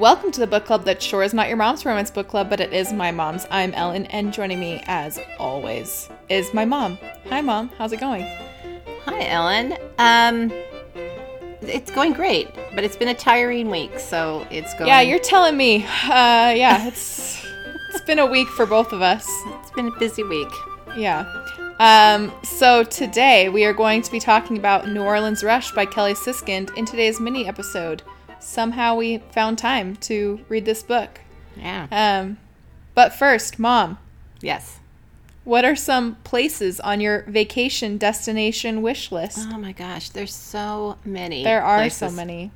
welcome to the book club that sure is not your mom's romance book club, but it is my mom's. I'm Ellen, and joining me, as always, is my mom. Hi, mom. How's it going? Hi, Ellen. Um, it's going great, but it's been a tiring week, so it's going. Yeah, you're telling me. Uh, yeah, it's it's been a week for both of us. It's been a busy week. Yeah. Um, so today we are going to be talking about New Orleans Rush by Kelly Siskind in today's mini episode. Somehow we found time to read this book. Yeah. Um, but first, mom, yes. what are some places on your vacation destination wish list? Oh my gosh, there's so many. there are so many.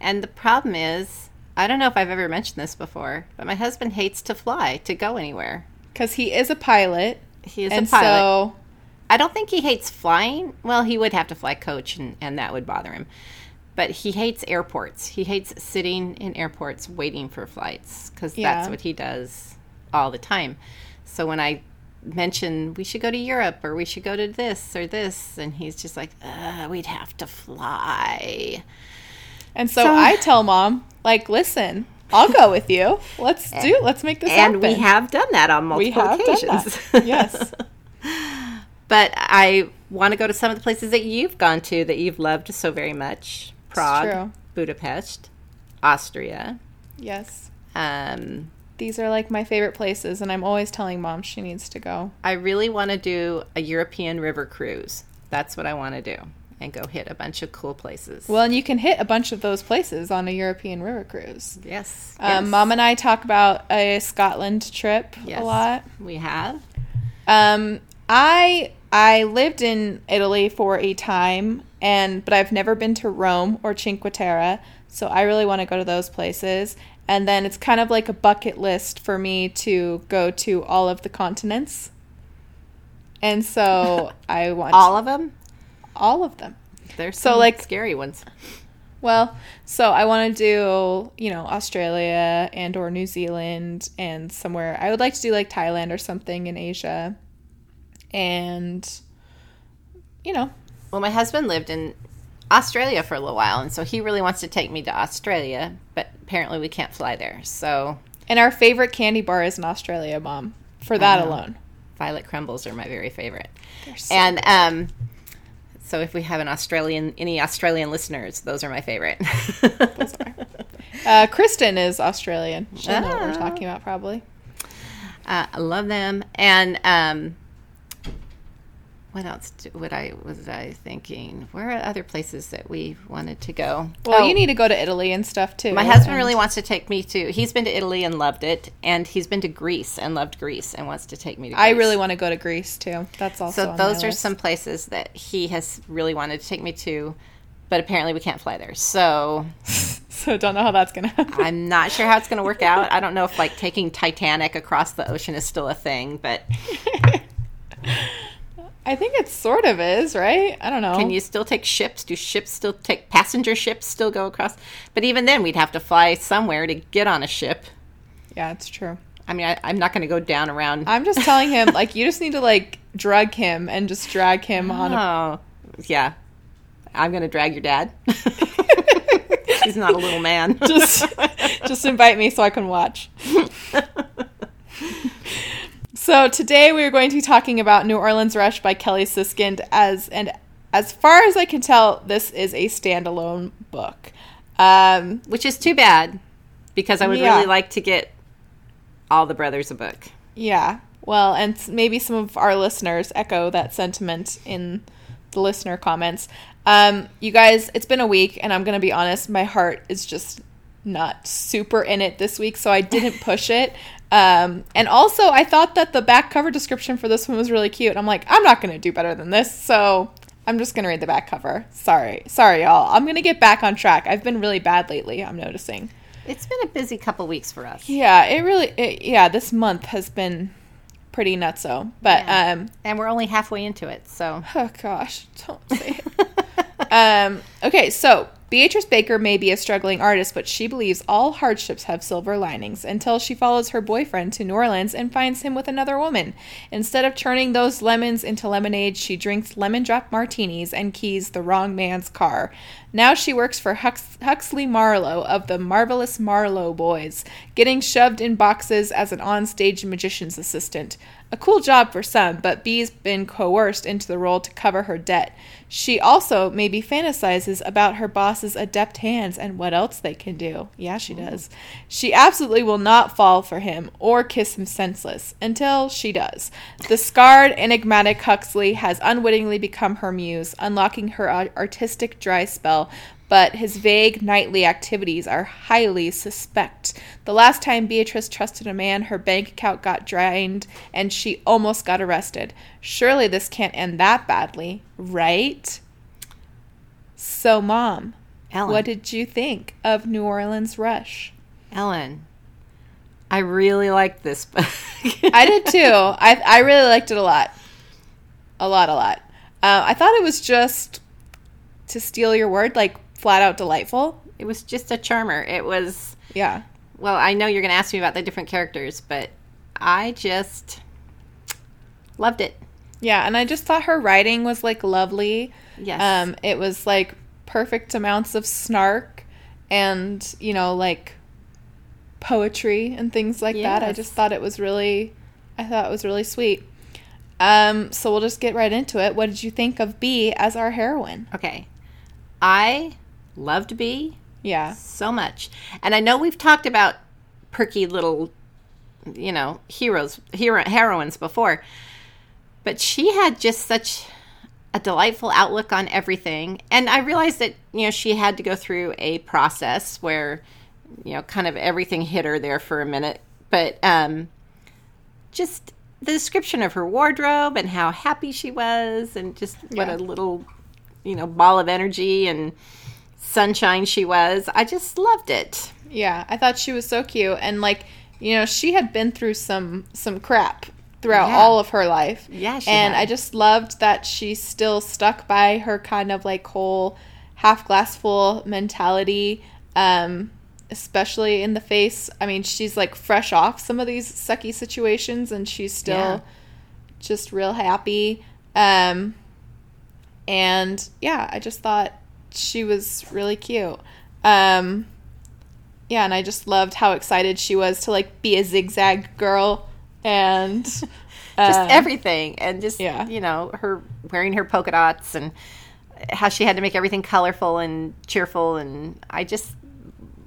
And the problem is, I don't know if I've ever mentioned this before, but my husband hates to fly to go anywhere. Because he is a pilot. He is and a pilot. so I don't think he hates flying. Well, he would have to fly coach, and, and that would bother him. But he hates airports. He hates sitting in airports waiting for flights because Yeah. that's what he does all the time. So when I mention we should go to Europe or we should go to this or this, and he's just like, we'd have to fly. and so, So- I tell mom, like, listen, I'll go with you. Let's do. Let's make this and happen. we have done that on multiple occasions. Yes. but I want to go to some of the places that you've gone to that you've loved so very much Prague. Budapest, Austria. Yes. Um, These are like my favorite places, and I'm always telling mom she needs to go. I really want to do a European river cruise. That's what I want to do and go hit a bunch of cool places. Well, and you can hit a bunch of those places on a European river cruise. yes. Um, yes, Mom and I talk about a Scotland trip yes, a lot. We have. Um, I I lived in Italy for a time, and but I've never been to Rome or Cinque Terre, so I really want to go to those places. And then it's kind of like a bucket list for me to go to all of the continents. And so I want All of them? all of them. There's So, like- scary ones. Well, so I want to do, you know, Australia and or New Zealand and somewhere. I would like to do like Thailand or something in Asia. And you know, Well, my husband lived in Australia for a little while, and so he really wants to take me to Australia, but apparently we can't fly there. So and our favorite candy bar is in Australia, mom. For that alone. Violet crumbles are my very favorite. So And um, so if we have an Australian, any Australian listeners, those are my favorite. Those are. Uh, Kristen is Australian. She'll know what we're Ah. talking about, probably. Uh, I love them. And um, what else do, would I was I thinking? Where are other places that we wanted to go? Oh, well, Oh, you need to go to Italy and stuff too. My husband and- really wants to take me to. He's been to Italy and loved it, and he's been to Greece and loved Greece and wants to take me to. Greece. I really want to go to Greece too. That's also So those are list. some places that he has really wanted to take me to, but apparently we can't fly there. So So don't know how that's gonna happen. I'm not sure how it's going to work out. I don't know if like taking Titanic across the ocean is still a thing, but I think it sort of is, right? I don't know. can you still take ships? Do ships still take passenger ships still go across? But even then, we'd have to fly somewhere to get on a ship. Yeah, it's true. I mean, I, I'm not going to go down around. I'm just telling him, like, you just need to like drug him and just drag him on. A, Oh, yeah. I'm going to drag your dad. He's not a little man. just, just invite me so I can watch. so today we are going to be talking about New Orleans Rush by Kelly Siskind. As and as far as I can tell, this is a standalone book. Um, Which is too bad because I would Yeah. really like to get all the brothers a book. Yeah. Well, and maybe some of our listeners echo that sentiment in the listener comments. Um, you guys, it's been a week, and I'm going to be honest, my heart is just not super in it this week, so I didn't push it. Um, and also, I thought that the back cover description for this one was really cute. I'm like, I'm not going to do better than this, so I'm just going to read the back cover. Sorry. Sorry, y'all. I'm going to get back on track. I've been really bad lately, I'm noticing. It's been a busy couple weeks for us. Yeah, it really, it, yeah, this month has been pretty nutso. But, Yeah. um, And we're only halfway into it, so. oh gosh, don't say it. um, okay, so Beatrice Baker may be a struggling artist, but she believes all hardships have silver linings until she follows her boyfriend to New Orleans and finds him with another woman. Instead of turning those lemons into lemonade, she drinks lemon drop martinis and keys the wrong man's car. Now she works for Hux- Huxley Marlowe of the Marvelous Marlowe Boys, getting shoved in boxes as an onstage magician's assistant. A cool job for some, but Bee's been coerced into the role to cover her debt. She also maybe fantasizes about her boss's adept hands and what else they can do. Yeah, she oh. does. She absolutely will not fall for him or kiss him senseless until she does. The scarred, enigmatic Huxley has unwittingly become her muse, unlocking her artistic dry spell but his vague nightly activities are highly suspect. The last time Beatrice trusted a man, her bank account got drained and she almost got arrested. Surely this can't end that badly, right? So, Mom, Ellen. what did you think of New Orleans Rush? Ellen, I really liked this book. I did too. I, I really liked it a lot. A lot, a lot. Uh, I thought it was just, to steal your word, like flat out delightful. It was just a charmer. It was, Yeah. well, I know you're going to ask me about the different characters, but I just loved it. Yeah, and I just thought her writing was like lovely. Yes. Um, it was like perfect amounts of snark and, you know, like poetry and things like that. I just thought it was really I thought it was really sweet. Um, so we'll just get right into it. What did you think of Bee as our heroine? Okay. I loved Bee Yeah. so much. And I know we've talked about perky little, you know, heroes, hero, heroines before, but she had just such a delightful outlook on everything. And I realized that, you know, she had to go through a process where, you know, kind of everything hit her there for a minute. But um, just the description of her wardrobe and how happy she was and just what a little, you know, ball of energy and sunshine she was. I just loved it. Yeah, I thought she was so cute and like, you know, she had been through some some crap throughout Yeah. all of her life. Yeah, she and had. I just loved that she still stuck by her kind of like whole half glass full mentality. Um especially in the face. I mean, she's like fresh off some of these sucky situations and she's still Yeah. just real happy. Um and yeah, I just thought she was really cute. Um yeah, and I just loved how excited she was to like be a zigzag girl and Just um, everything. And just, yeah. you know, her wearing her polka dots and how she had to make everything colorful and cheerful. And I just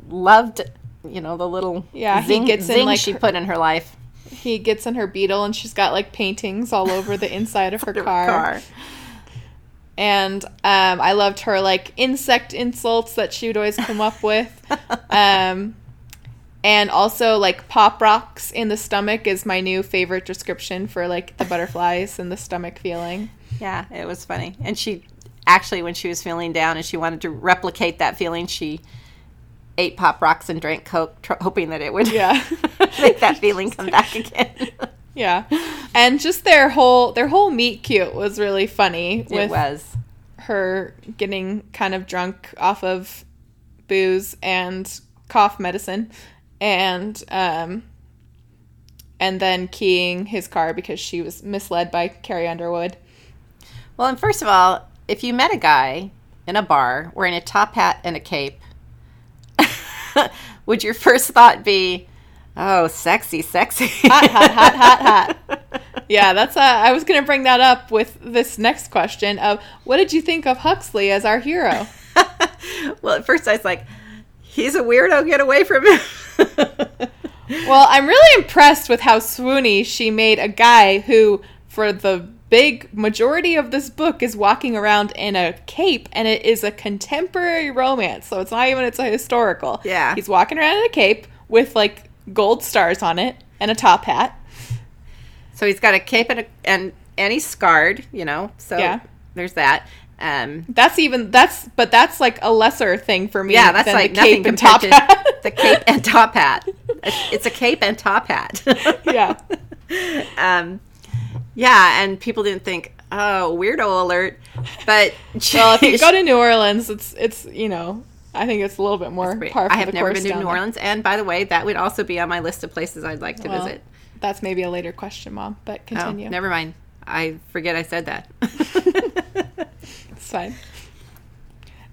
loved, you know, the little Yeah, he zing, gets in, like, she her- put in her life. he gets in her beetle and she's got like paintings all over the inside of her Her car. And um, I loved her like insect insults that she would always come up with. Um, and also like pop rocks in the stomach is my new favorite description for like the butterflies and the stomach feeling. Yeah, it was funny. And she actually, when she was feeling down and she wanted to replicate that feeling, she ate pop rocks and drank coke, tr- hoping that it would Yeah. make that feeling come back again. Yeah. And just their whole their whole meet cute was really funny it was. her getting kind of drunk off of booze and cough medicine and um and then keying his car because she was misled by Carrie Underwood. Well, and first of all, if you met a guy in a bar wearing a top hat and a cape, would your first thought be, "Oh, sexy, sexy"? Hot, hot, hot, hot, hot. Yeah, that's uh, I was going to bring that up with this next question of what did you think of Huxley as our hero? well, at first I was like, "He's a weirdo. Get away from him." Well, I'm really impressed with how swoony she made a guy who, for the big majority of this book, is walking around in a cape, and it is a contemporary romance, so it's not even it's a historical. Yeah. he's walking around in a cape with like gold stars on it and a top hat. So he's got a cape and a, and and he's scarred, you know. So Yeah. there's that. Um, That's even that's but that's like a lesser thing for me. yeah, that's than like the nothing cape and top to hat. the cape and top hat. It's a cape and top hat. yeah, um, yeah, and people didn't think, oh, weirdo alert. But well, if you go to New Orleans, it's it's you know I think it's a little bit more par for I have never been to New there. Orleans, and by the way, that would also be on my list of places I'd like to Well, visit. That's maybe a later question, Mom, but Oh, continue. never mind. I forget I said that. It's fine.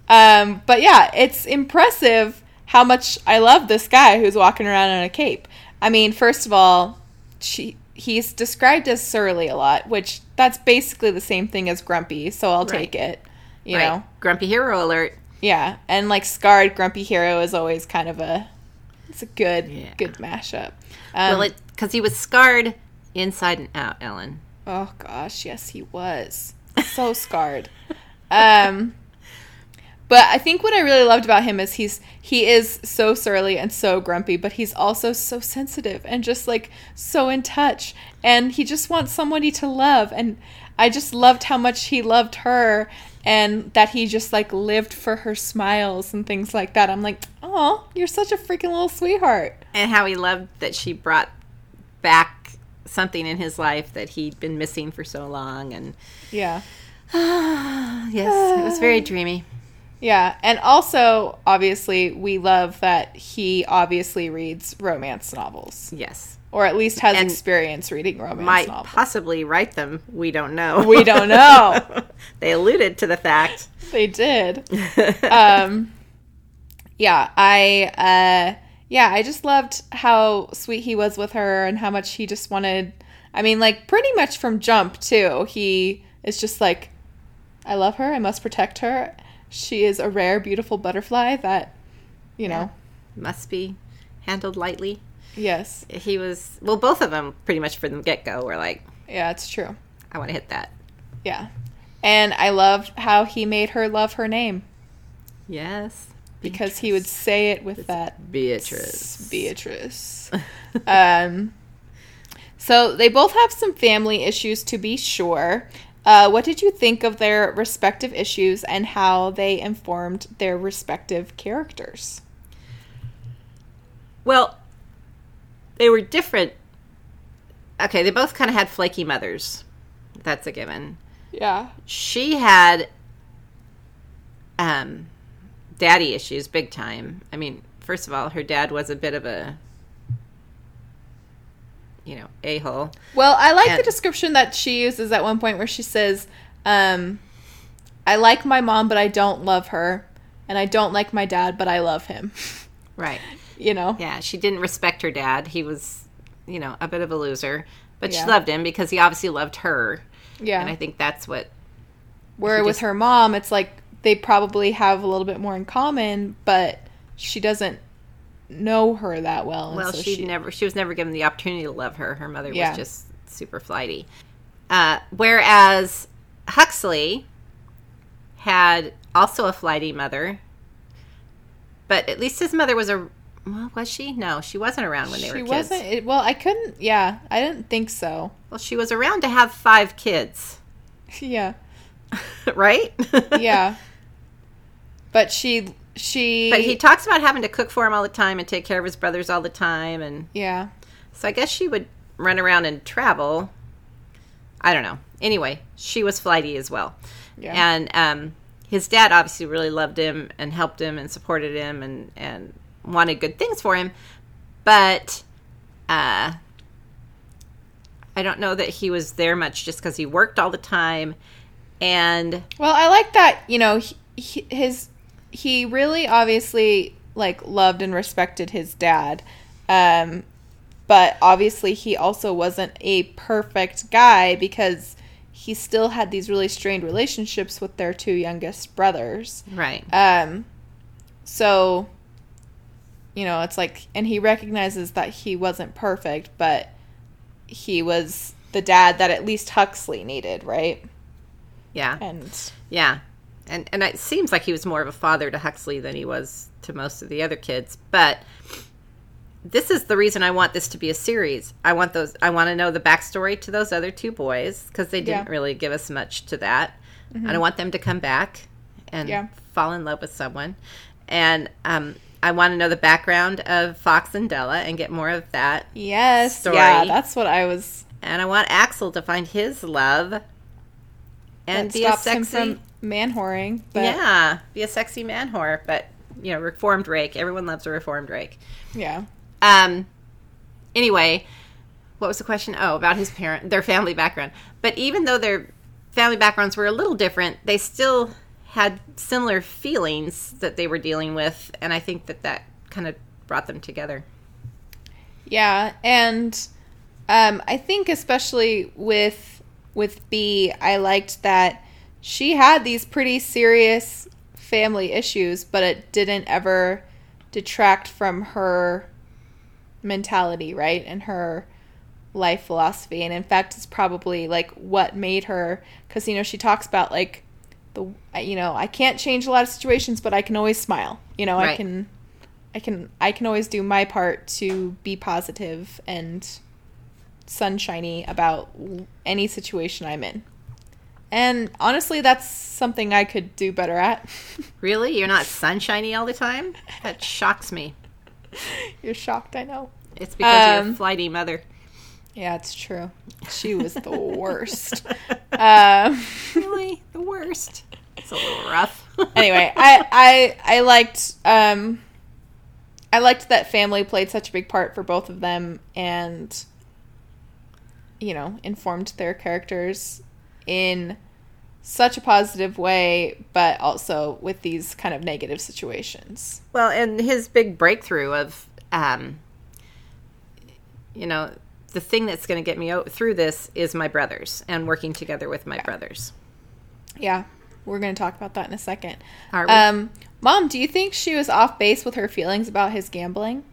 Um, but yeah, it's impressive how much I love this guy who's walking around in a cape. I mean, first of all, she he's described as surly a lot, which that's basically the same thing as grumpy, so I'll Right. take it. You Right. know. Grumpy hero alert. Yeah, and like scarred grumpy hero is always kind of a it's a good Yeah. good mashup. Um, well, it because he was scarred inside and out, Ellen. Oh gosh, yes, he was so scarred. Um, but I think what I really loved about him is he's he is so surly and so grumpy, but he's also so sensitive and just like so in touch, and he just wants somebody to love. And I just loved how much he loved her, and that he just like lived for her smiles and things like that. I'm like, oh, you're such a freaking little sweetheart. and how he loved that she brought back something in his life that he'd been missing for so long and Yeah. yes it was very dreamy Yeah, and also obviously we love that he obviously reads romance novels, yes or at least has And experience reading romance might novels. possibly write them we don't know We don't know. they alluded to the fact they did. Um, yeah, I uh, yeah, I just loved how sweet he was with her and how much he just wanted. I mean, like pretty much from jump too. He is just like, I love her. I must protect her. She is a rare, beautiful butterfly that, you know, must be handled lightly yes, he was well both of them pretty much from the get-go were like yeah, it's true. i want to hit that Yeah. And I loved how he made her love her name yes because he would say it with that beatrice Beatrice. um, so they both have some family issues to be sure. Uh, what did you think of their respective issues and how they informed their respective characters? Well, they were different. Okay, they both kind of had flaky mothers. That's a given. Yeah. She had um daddy issues big time. I mean, first of all, her dad was a bit of a you know, a-hole. Well, I like the description that she uses at one point where she says, um, I like my mom, but I don't love her. And I don't like my dad, but I love him. Right. you know? Yeah, she didn't respect her dad. He was, you know, a bit of a loser, but Yeah. she loved him because he obviously loved her. Yeah. And I think that's what Where with just- her mom, it's like they probably have a little bit more in common, but she doesn't know her that well. Well, so she never she was never given the opportunity to love her. Her mother Yeah. was just super flighty. Uh, whereas Huxley had also a flighty mother, but at least his mother was a well, was she? No, she wasn't around when they she were kids. wasn't. It, well, I couldn't. Yeah, I didn't think so. Well, she was around to have five kids, yeah, right? yeah. But she, she. but he talks about having to cook for him all the time and take care of his brothers all the time, and yeah, So I guess she would run around and travel. I don't know. Anyway, she was flighty as well. yeah, And um, his dad obviously really loved him and helped him and supported him and, and wanted good things for him. But uh, I don't know that he was there much just because he worked all the time. And Well, I like that. You know, he, he, his he really obviously like loved and respected his dad, um, but obviously he also wasn't a perfect guy because he still had these really strained relationships with their two youngest brothers. right. Um, so you know, it's like, and he recognizes that he wasn't perfect, but he was the dad that at least Huxley needed, right? Yeah. And Yeah. And and it seems like he was more of a father to Huxley than he was to most of the other kids. But this is the reason I want this to be a series. I want those I want to know the backstory to those other two boys because they didn't Yeah. Mm-hmm. really give us much to that. And I want them to come back and Yeah. fall in love with someone. And um I want to know the background of Fox and Della and get more of that. Yes, story. yeah, that's what I was. And I want Axel to find his love and That be a sexy from man whoring. But yeah, be a sexy man whore. But you know, reformed rake. Everyone loves a reformed rake. Yeah. Um. Anyway, what was the question? Oh, about his parent, their family background. But even though their family backgrounds were a little different, they still had similar feelings that they were dealing with, and I think that that kind of brought them together. Yeah, and um, I think especially with with Bee, I liked that she had these pretty serious family issues, but it didn't ever detract from her mentality, right? And her life philosophy. And in fact, it's probably like what made her cuz you know, she talks about like the you know, I can't change a lot of situations, but I can always smile. You know, I can I can I can always do my part to be positive and sunshiny about any situation I'm in. And honestly, that's something I could do better at. Really, you're not sunshiny all the time? That shocks me. You're shocked, I know. It's because you're Um, a flighty mother. Yeah, it's true. She was the worst. Um, Really, the worst. It's a little rough. anyway, I I I liked um I liked that family played such a big part for both of them and you know, informed their characters in such a positive way, but also with these kind of negative situations. Well, and his big breakthrough of, um, you know, the thing that's going to get me o- through this is my brothers and working together with my brothers. Yeah, we're going to talk about that in a second. Are we? Um, Mom, do you think she was off base with her feelings about his gambling?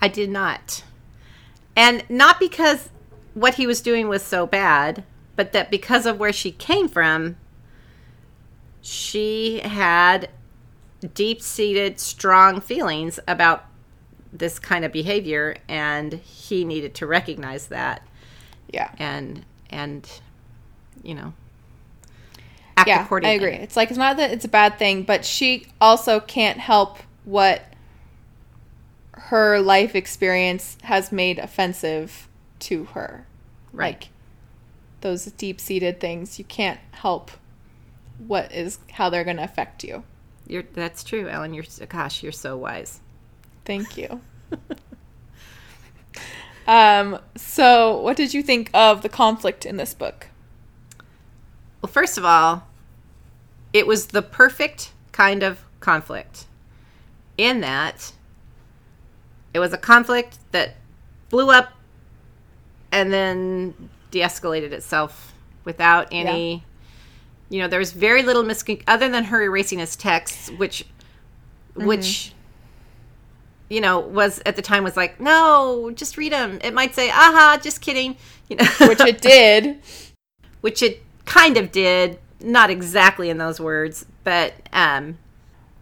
I did not. And not because what he was doing was so bad, but that because of where she came from, she had deep seated, strong feelings about this kind of behavior, and he needed to recognize that Yeah. and, and, you know, act yeah, I agree. It's like it's not that it's a bad thing, but she also can't help what her life experience has made offensive to her. Right. Like those deep-seated things, you can't help what is how they're going to affect you. You're, that's true, Ellen. You're, gosh, you're so wise. Thank you. um so what did you think of the conflict in this book? Well, first of all, it was the perfect kind of conflict in that it was a conflict that blew up and then de escalated itself without any. You know, there was very little miscon other than her erasing his texts, which, which, you know, was at the time was like, no, just read them. It might say, aha, just kidding. You know, Which it did. which it kind of did, not exactly in those words, but um,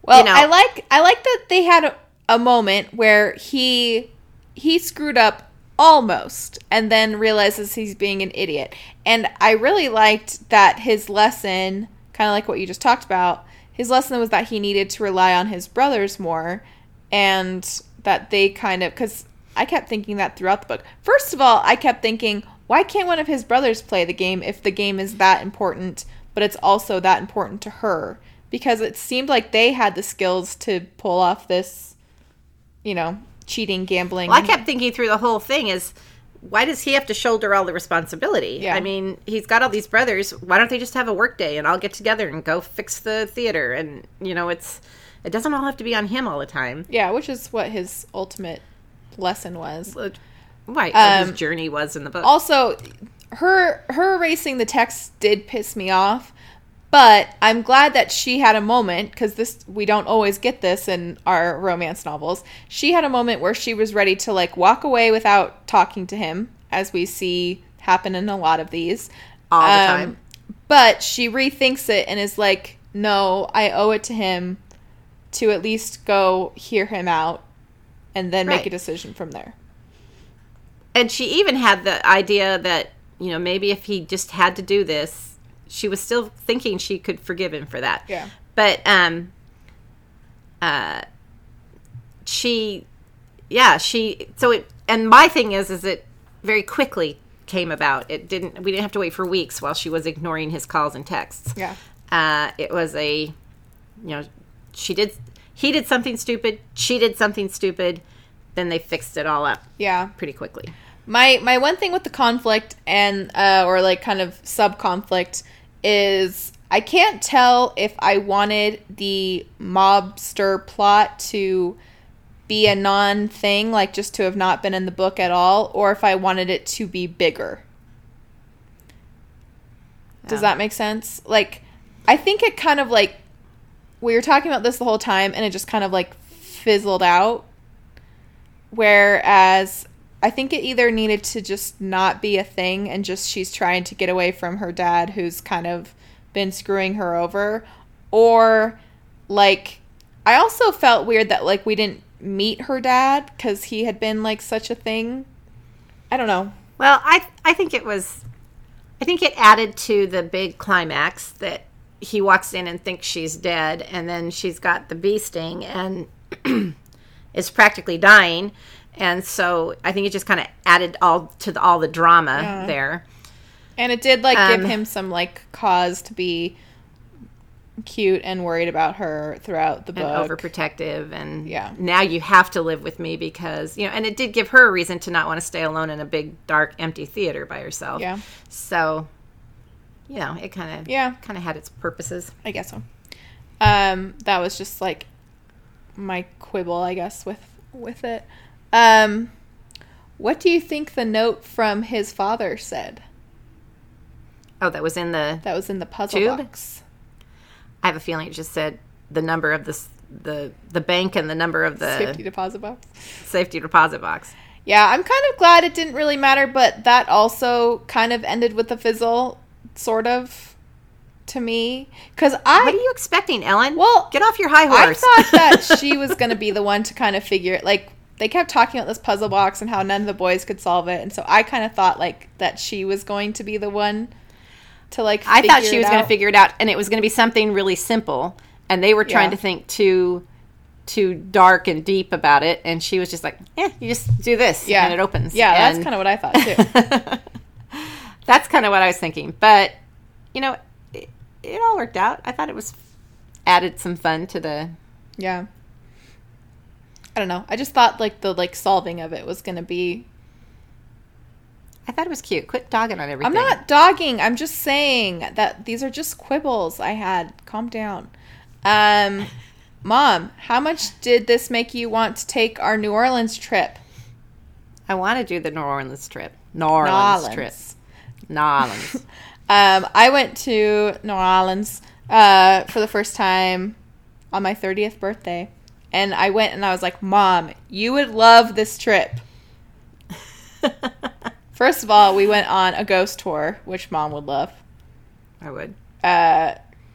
Well, you know. I like I like that they had a, a moment where he he screwed up almost and then realizes he's being an idiot. And I really liked that his lesson, kind of like what you just talked about, his lesson was that he needed to rely on his brothers more and that they kind of cuz I kept thinking that throughout the book. First of all, I kept thinking, why can't one of his brothers play the game if the game is that important, but it's also that important to her? Because it seemed like they had the skills to pull off this, you know, cheating, gambling. well, I kept thinking through the whole thing is why does he have to shoulder all the responsibility? Yeah. I mean, he's got all these brothers. Why don't they just have a work day and all get together and go fix the theater? And you know, it's it doesn't all have to be on him all the time. yeah, which is what his ultimate lesson was. Right, Um, his journey was in the book. Also, her her erasing the text did piss me off, but I'm glad that she had a moment because this we don't always get this in our romance novels. She had a moment where she was ready to like walk away without talking to him, as we see happen in a lot of these all the Um, time. But she rethinks it and is like, "No, I owe it to him to at least go hear him out, and then make a decision from there." and she even had the idea that you know maybe if he just had to do this she was still thinking she could forgive him for that Yeah. but um uh she yeah she so it and my thing is is it very quickly came about it didn't we didn't have to wait for weeks while she was ignoring his calls and texts Yeah. uh it was a you know she did he did something stupid, she did something stupid, then they fixed it all up Yeah. pretty quickly. My my one thing with the conflict and uh, or like kind of sub conflict is I can't tell if I wanted the mobster plot to be a non thing, like just to have not been in the book at all, or if I wanted it to be bigger. Does that make sense? Like, I think it kind of like we were talking about this the whole time, and it just kind of like fizzled out. Whereas I think it either needed to just not be a thing, and just she's trying to get away from her dad, who's kind of been screwing her over, or like I also felt weird that like we didn't meet her dad because he had been like such a thing. I don't know. Well, I I think it was I think it added to the big climax that he walks in and thinks she's dead and then she's got the bee sting and is practically dying and so I think it just kind of added all to the, all the drama Yeah. there. And it did like give Um, him some like cause to be cute and worried about her throughout the and book. overprotective and Yeah. now you have to live with me because you know and it did give her a reason to not want to stay alone in a big dark empty theater by herself yeah, so you know it kind of yeah, kind of had its purposes I guess so. Um, that was just like my quibble, I guess, with with it. Um, what do you think the note from his father said? oh that was in the That was in the puzzle Tube? box. i have a feeling it just said the number of this the the bank and the number of the Safety deposit box. safety deposit box Yeah, I'm kind of glad it didn't really matter, but that also kind of ended with a fizzle, sort of, to me. Because I what are you expecting ellen Well, get off your high horse. I thought that she was going to be the one to kind of figure it. Like they kept talking about this puzzle box and how none of the boys could solve it, and so I kind of thought like that she was going to be the one to like. I thought she was going to figure it out, and it was going to be something really simple. And they were trying Yeah. to think too, too dark and deep about it, and she was just like, "Yeah, you just do this, Yeah, and it opens." Yeah, that's kind of what I thought too. that's kind of what I was thinking. But you know, it, it all worked out. I thought it was added some fun to the. yeah. I don't know. I just thought like the like solving of it was going to be. I thought it was cute. Quit dogging on everything. I'm not dogging. I'm just saying that these are just quibbles I had. Calm down. Um, mom, how much did this make you want to take our New Orleans trip? I want to do the New Orleans trip. New Orleans, trip. New Orleans. Um, I went to New Orleans uh, for the first time on my 30th birthday. And I went and I was like, Mom, you would love this trip. First of all, we went on a ghost tour, which Mom would love. I would.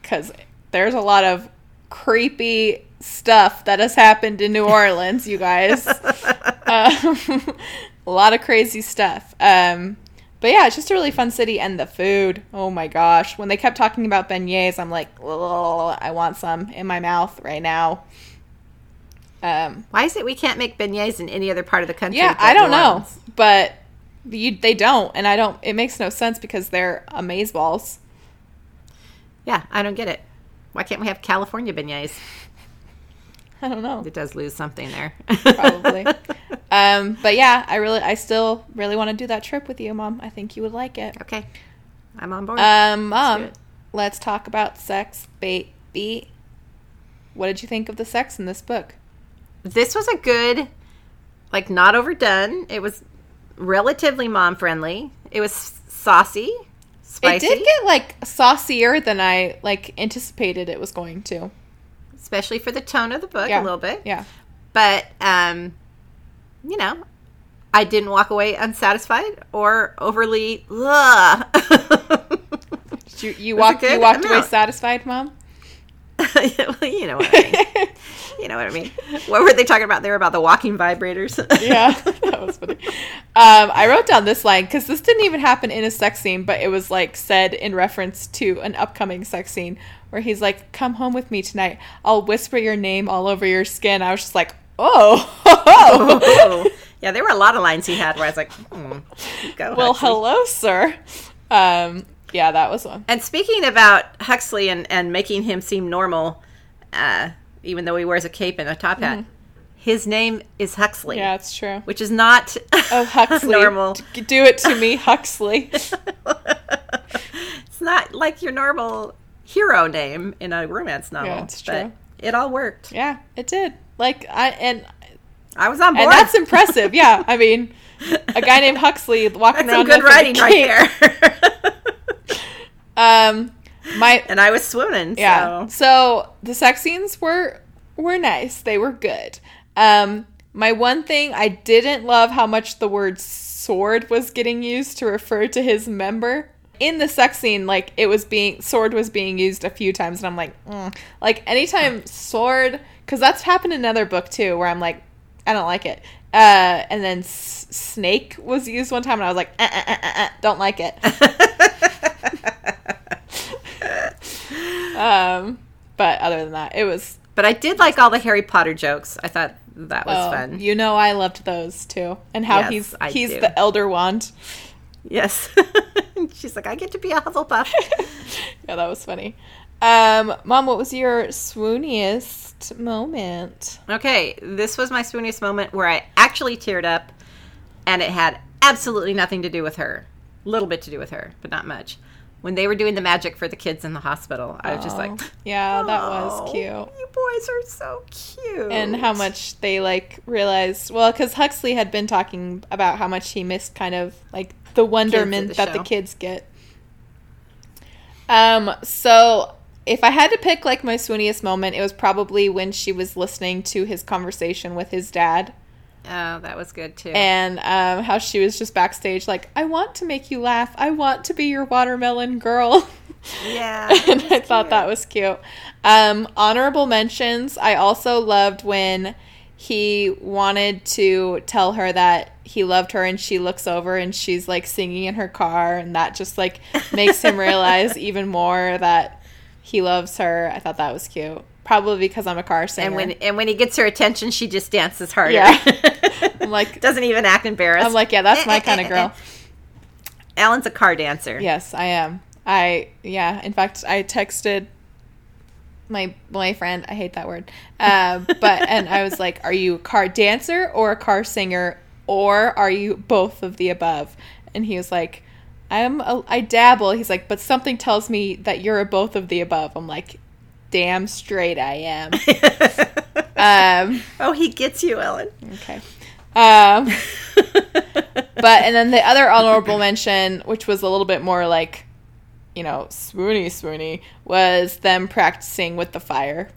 Because there's a lot of creepy stuff that has happened in New Orleans, you guys. um, a lot of crazy stuff. Um, but yeah, it's just a really fun city, and the food. Oh my gosh! When they kept talking about beignets, I'm like, I want some in my mouth right now. Um, Why is it we can't make beignets in any other part of the country? yeah, I don't know, but you, they don't, and I don't. It makes no sense because they're amaze balls. Yeah, I don't get it. Why can't we have California beignets? I don't know. It does lose something there. probably. um, but yeah, I really, I still really want to do that trip with you, Mom. I think you would like it. okay, I'm on board. Um, Mom, it. let's talk about sex, baby. What did you think of the sex in this book? This was a good, like, not overdone. It was relatively mom friendly. It was saucy, spicy, It did get like saucier than I like anticipated it was going to. especially for the tone of the book Yeah. a little bit. Yeah. But um, you know, I didn't walk away unsatisfied or overly. Ugh. You you walked you walked I'm away satisfied, Mom? well, you know what I mean. You know what I mean. What were they talking about there about the walking vibrators? yeah, that was funny. Um, I wrote down this line because this didn't even happen in a sex scene, but it was like said in reference to an upcoming sex scene where he's like, "Come home with me tonight. I'll whisper your name all over your skin." I was just like, "Oh, Oh. yeah, there were a lot of lines he had where I was like, hmm, go. well, hello, sir." Um, yeah, that was one. And speaking about Huxley and, and making him seem normal, uh, even though he wears a cape and a top hat. His name is Huxley. Mm-hmm. Yeah, it's true. Which is not Oh, Huxley. normal. D- Do it to me, Huxley. It's not like your normal hero name in a romance novel. Yeah, it's but true. It all worked. yeah, it did. Like I and I was on board. and that's impressive. Yeah, I mean, a guy named Huxley walking That's some around good with a writing right there. Um, my and I was swooning. yeah. So. So the sex scenes were were nice. They were good. Um, my one thing I didn't love how much the word sword was getting used to refer to his member. In the sex scene, like it was being sword was being used a few times, and I'm like, mm. like anytime sword, because that's happened in another book too, where I'm like, I don't like it. Uh, and then s- snake was used one time, and I was like, uh, uh, uh, uh, uh, don't like it. Um, but other than that, it was But I did like all the Harry Potter jokes. I thought that was oh, fun. You know, I loved those too, and how Yes, he's I he's do. the elder wand. Yes. She's like, I get to be a Hufflepuff. Yeah, that was funny. Um, Mom, what was your swooniest moment? okay, this was my swooniest moment where I actually teared up, and it had absolutely nothing to do with her. A little bit to do with her, but not much. When they were doing the magic for the kids in the hospital, I was just like, Oh, yeah, that was "Oh, cute. You boys are so cute. And how much they like realized, well, because Huxley had been talking about how much he missed kind of like the wonderment the that the kids get. Um, so if I had to pick like my swooniest moment, it was probably when she was listening to his conversation with his dad. Oh, that was good too. and um, how she was just backstage like i want to make you laugh. I want to be your watermelon girl. Yeah. and i thought that was cute. Um, honorable mentions. I also loved when he wanted to tell her that he loved her and she looks over and she's like singing in her car and that just like makes him realize even more that he loves her. I thought that was cute probably because i'm a car singer And when and when he gets her attention, she just dances harder. Yeah. I'm like- doesn't even act embarrassed. i'm like yeah that's my kind of girl Ellen's a car dancer. Yes, I am. I yeah. In fact, I texted my boyfriend. I hate that word. Uh, but and I was like, "Are you a car dancer or a car singer, or are you both of the above?" And he was like, "I'm a, I dabble." He's like, "But something tells me that you're a both of the above." I'm like, "Damn straight I am." um, oh, he gets you, Ellen. okay. Um, but and then the other honorable mention, which was a little bit more like, you know, swoony swoony, was them practicing with the fire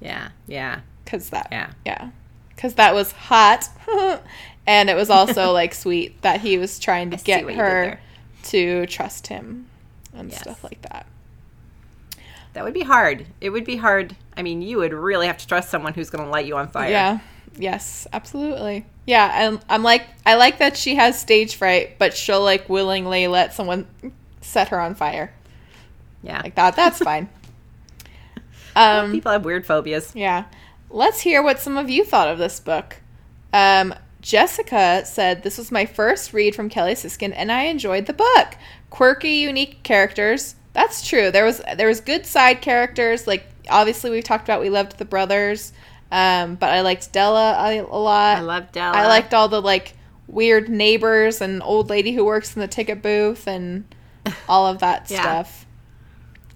yeah, yeah, because that yeah. yeah because that was hot, and it was also like sweet that he was trying to see get what you did her to trust him and Yes. stuff like that. That would be hard. It would be hard. I mean, you would really have to trust someone who's going to light you on fire. Yeah. Yes, absolutely. Yeah, and I'm like I like that she has stage fright, but she'll like willingly let someone set her on fire. yeah. Like that that's fine. Um People have weird phobias. yeah. Let's hear what some of you thought of this book. Um Jessica said this was my first read from Kelly Siskind and I enjoyed the book. Quirky, unique characters. That's true. There was there was good side characters like obviously we talked about we loved the brothers. Um but I liked Della a, a lot. I loved Della. I liked all the like weird neighbors and old lady who works in the ticket booth and all of that Yeah. stuff.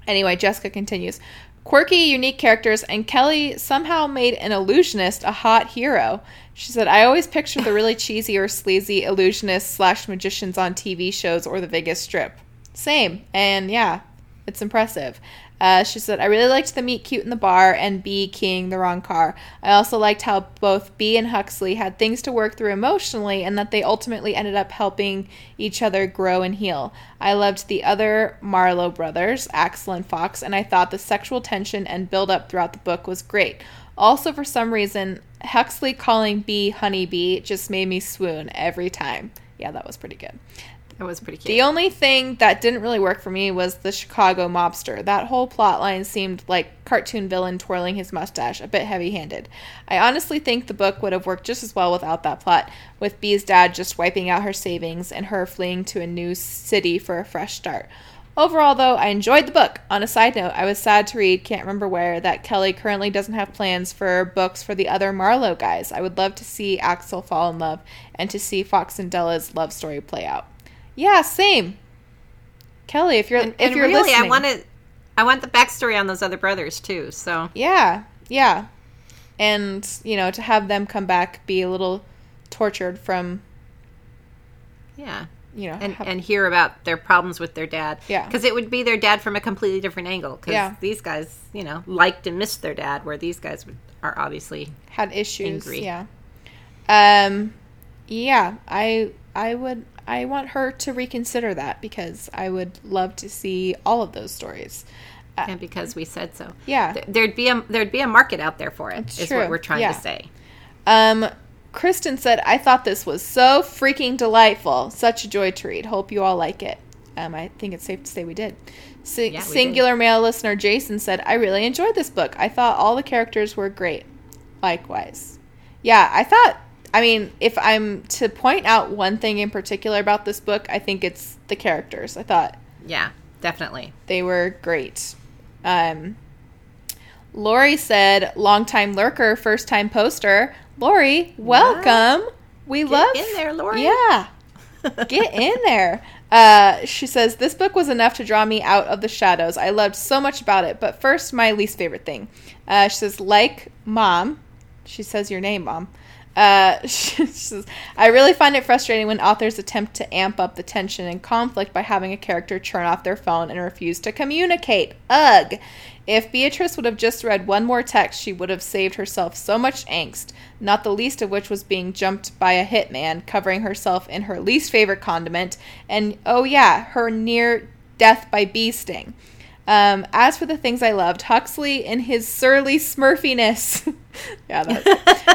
Anyway, Jessica continues. Quirky, unique characters, and Kelly somehow made an illusionist a hot hero. She said, I always picture the really cheesy or sleazy illusionists slash magicians on TV shows or the Vegas Strip. Same. And yeah, it's impressive. Uh, she said, I really liked the meet cute in the bar and Bee keying the wrong car. I also liked how both Bee and Huxley had things to work through emotionally and that they ultimately ended up helping each other grow and heal. I loved the other Marlowe brothers, Axel and Fox, and I thought the sexual tension and build up throughout the book was great. Also, for some reason, Huxley calling Bee Honeybee just made me swoon every time. Yeah, that was pretty good. It was pretty cute. The only thing that didn't really work for me was the Chicago mobster. That whole plot line seemed like cartoon villain twirling his mustache, a bit heavy-handed. I honestly think the book would have worked just as well without that plot, with Bee's dad just wiping out her savings and her fleeing to a new city for a fresh start. Overall, though, I enjoyed the book. On a side note, I was sad to read, can't remember where, that Kelly currently doesn't have plans for books for the other Marlowe guys. I would love to see Axel fall in love and to see Fox and Della's love story play out. Yeah, same. Kelly, if you're And, if and you're really, listening, I want to, I want the backstory on those other brothers too. So Yeah, yeah. And, you know, to have them come back be a little tortured from, yeah, you know, and have- and hear about their problems with their dad. Yeah. because it would be their dad from a completely different angle. Because Yeah. these guys, you know, liked and missed their dad, where these guys would, are obviously had issues. Angry. Yeah. Um yeah, I I would I want her to reconsider that because I would love to see all of those stories. and because we said so. Yeah. Th- there'd be a there'd be a market out there for it. It's Is true. what we're trying Yeah. to say. Um Kristen said, I thought this was so freaking delightful. Such a joy to read. Hope you all like it. Um, I think it's safe to say we did. Yeah, we singular male listener Jason said, I really enjoyed this book. I thought all the characters were great. Likewise. Yeah, I thought, I mean, if I'm to point out one thing in particular about this book, I think it's the characters. I thought Yeah, definitely. they were great. Um, Lori said, longtime lurker, first time poster. Lori, welcome. We love in there, Lori. Yeah, get in there. Uh, she says this book was enough to draw me out of the shadows. I loved so much about it. But first, my least favorite thing. Uh, she says, like mom. She says your name, mom. Uh, she says, I really find it frustrating when authors attempt to amp up the tension and conflict by having a character turn off their phone and refuse to communicate. Ugh. If Beatrice would have just read one more text, she would have saved herself so much angst, not the least of which was being jumped by a hitman, covering herself in her least favorite condiment, and oh yeah, her near death by bee sting. Um, as for the things I loved, Huxley in his surly smurfiness. yeah,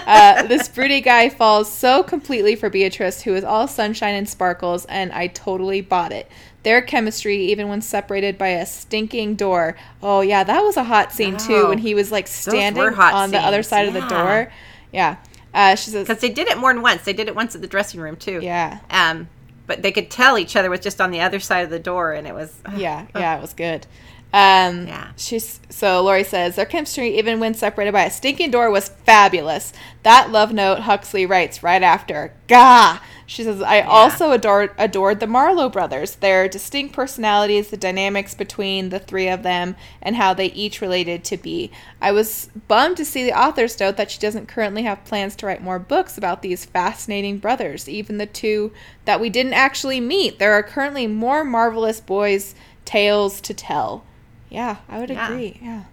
uh, this broody guy falls so completely for Beatrice, who is all sunshine and sparkles, and I totally bought it. Their chemistry, even when separated by a stinking door. Oh yeah, that was a hot scene too Oh, when he was like standing on the other side of the door. Yeah, uh, she says, Because they did it more than once. They did it once at the dressing room too. yeah, Um, but they could tell each other was just on the other side of the door, and it was yeah, yeah, it was good. Um, Yeah. She's so Lori says their chemistry, even when separated by a stinking door, was fabulous. That love note Huxley writes right after. Gah. She says I also adored adored the Marlowe brothers. Their distinct personalities, the dynamics between the three of them, and how they each related to Bee. I was bummed to see the author's note that she doesn't currently have plans to write more books about these fascinating brothers, even the two that we didn't actually meet. There are currently more marvelous boys' tales to tell. Yeah, I would Yeah. agree. Yeah.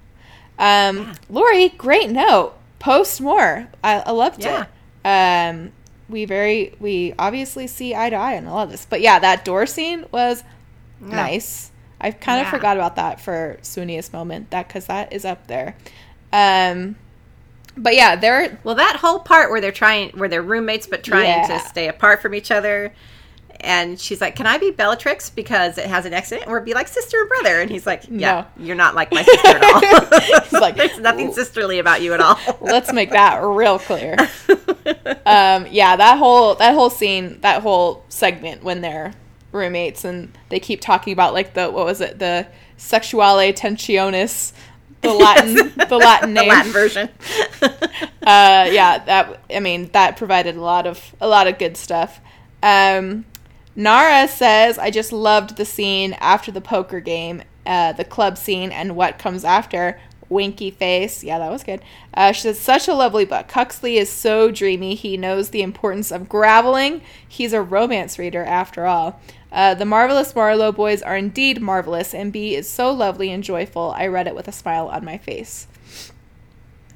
Um, Yeah. Lori, great note. Post more. I, I loved Yeah. it. Um, we very we obviously see eye to eye on all of this, but yeah, that door scene was nice. I kind of forgot about that for Sunia's moment. That because that is up there. Um, but yeah, they're Well, that whole part where they're trying, where they're roommates but trying to stay apart from each other, and she's like, "Can I be Bellatrix because it has an accident, or be like sister and brother?" And he's like, "Yeah, you're not like my sister at all. He's like, There's nothing sisterly about you at all." let's make that real clear. um, yeah, that whole that whole scene, that whole segment when they're roommates and they keep talking about like the what was it, the sexuale tensionis, the Latin the Latin the name. Latin version. uh, yeah, that I mean that provided a lot of a lot of good stuff. Um, Nara says, "I just loved the scene after the poker game, uh, the club scene, and what comes after." Winky face, yeah, that was good. Uh, she says, "Such a lovely book. Huxley is so dreamy. He knows the importance of graveling. He's a romance reader, after all." Uh, the marvelous Marlowe boys are indeed marvelous, and Bee is so lovely and joyful. I read it with a smile on my face.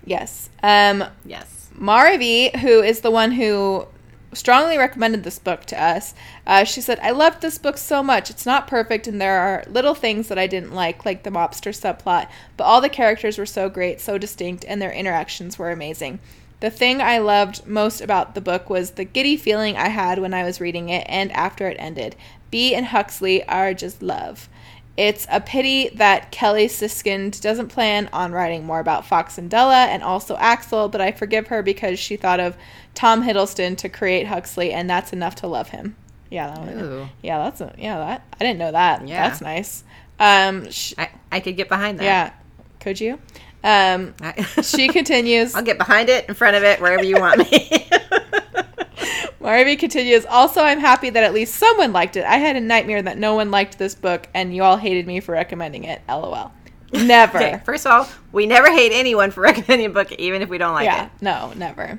Yes. Um, yes. Maravi, who is the one who strongly recommended this book to us, uh, she said, I loved this book so much. It's not perfect, and there are little things that I didn't like, like the mobster subplot, but all the characters were so great, so distinct, and their interactions were amazing. The thing I loved most about the book was the giddy feeling I had when I was reading it and after it ended. Bee and Huxley are just love. It's a pity that Kelly Siskind doesn't plan on writing more about Fox and Della and also Axel, but I forgive her because she thought of Tom Hiddleston to create Huxley, and that's enough to love him. Yeah, that one. Ooh. Yeah, that's a, yeah. That I didn't know that. Yeah. That's nice. Um, sh- I, I could get behind that. yeah. Could you? Um, I- she continues. I'll get behind it, in front of it, wherever you want me. Marvy continues. Also, I'm happy that at least someone liked it. I had a nightmare that no one liked this book, and you all hated me for recommending it. LOL. Never. okay, first of all, we never hate anyone for recommending a book, even if we don't like yeah. it. No, never.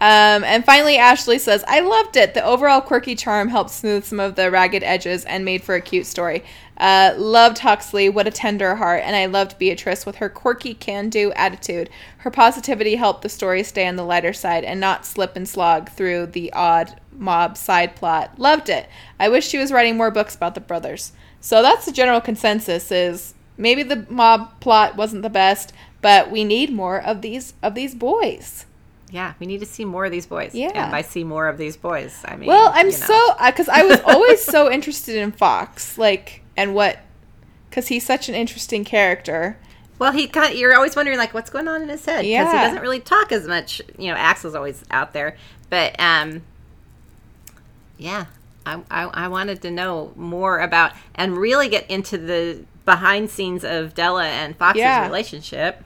Um, and finally, Ashley says, I loved it. The overall quirky charm helped smooth some of the ragged edges and made for a cute story. Uh, loved Huxley, what a tender heart, and I loved Beatrice with her quirky can do attitude. Her positivity helped the story stay on the lighter side and not slip and slog through the odd mob side plot. Loved it. I wish she was writing more books about the brothers. So that's the general consensus is maybe the mob plot wasn't the best, but we need more of these of these boys. Yeah, we need to see more of these boys. Yeah. And by see more of these boys, I mean. Well, I'm you know. so because I was always so interested in Fox, like, and what, because he's such an interesting character. Well, he kind of, you're always wondering, like, what's going on in his head? Because Yeah. he doesn't really talk as much. You know, Axel's always out there. But, um, yeah, I, I, I wanted to know more about and really get into the behind scenes of Della and Fox's Yeah. relationship.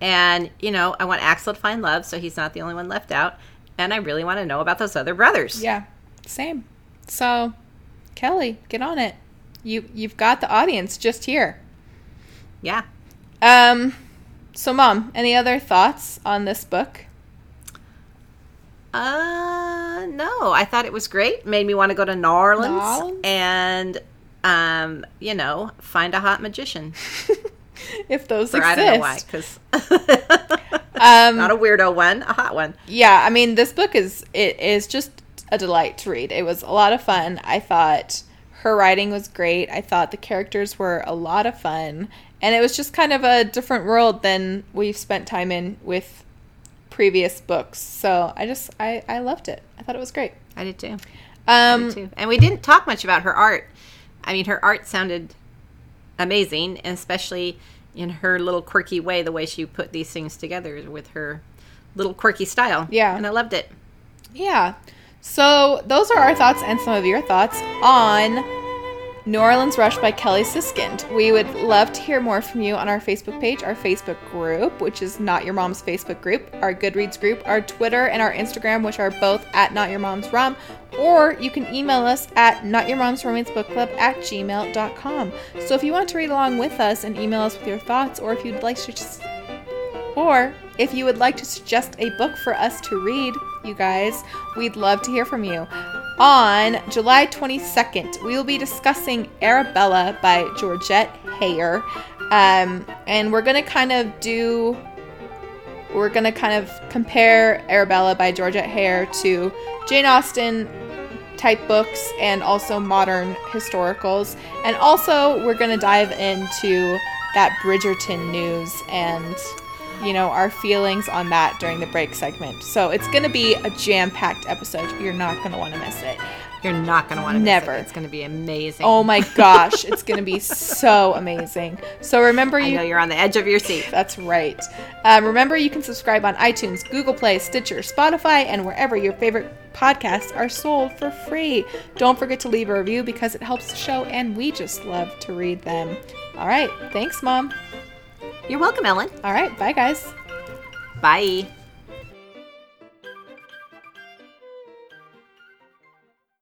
And, you know, I want Axel to find love so he's not the only one left out. And I really want to know about those other brothers. Yeah, same. So, Kelly, get on it. You you've got the audience just here. Yeah. Um, so mom, any other thoughts on this book? Uh, no. I thought it was great. Made me want to go to New Orleans Orleans? and, um, you know, find a hot magician. if those Or exist. I don't know why, because Um, not a weirdo one, a hot one. yeah, I mean, this book is it is just a delight to read. It was a lot of fun. I thought her writing was great. I thought the characters were a lot of fun, and it was just kind of a different world than we've spent time in with previous books. So I just I I loved it. I thought it was great. I did too. I Um, did too. And we didn't talk much about her art. I mean, her art sounded amazing, especially in her little quirky way, the way she put these things together with her little quirky style. Yeah. And I loved it. Yeah. So those are our thoughts and some of your thoughts on New Orleans Rush by Kelly Siskind. We would love to hear more from you on our Facebook page, our Facebook group, which is Not Your Mom's Facebook group, our Goodreads group, our Twitter, and our Instagram, which are both at Not Your Mom's Rom. Or you can email us at Not Your Mom's Romance Book Club at gmail.com. So if you want to read along with us and email us with your thoughts, or if you'd like to just or if you would like to suggest a book for us to read, you guys, we'd love to hear from you. On July 22nd, we will be discussing Arabella by Georgette Heyer. Um, and we're going to kind of do, we're going to kind of compare Arabella by Georgette Heyer to Jane Austen type books and also modern historicals. And also, we're going to dive into that Bridgerton news and, you know, our feelings on that during the break segment. So it's going to be a jam packed episode. You're not going to want to miss it. You're not going to want to Never. It. Never it's going to be amazing. Oh my gosh, it's going to be so amazing. So remember, I you know you're on the edge of your seat. That's right. Um, remember, you can subscribe on iTunes, Google Play, Stitcher, Spotify, and wherever your favorite podcasts are sold for free. Don't forget to leave a review because it helps the show, and we just love to read them. All right. Thanks, Mom. You're welcome, Ellen. All right. Bye, guys. Bye.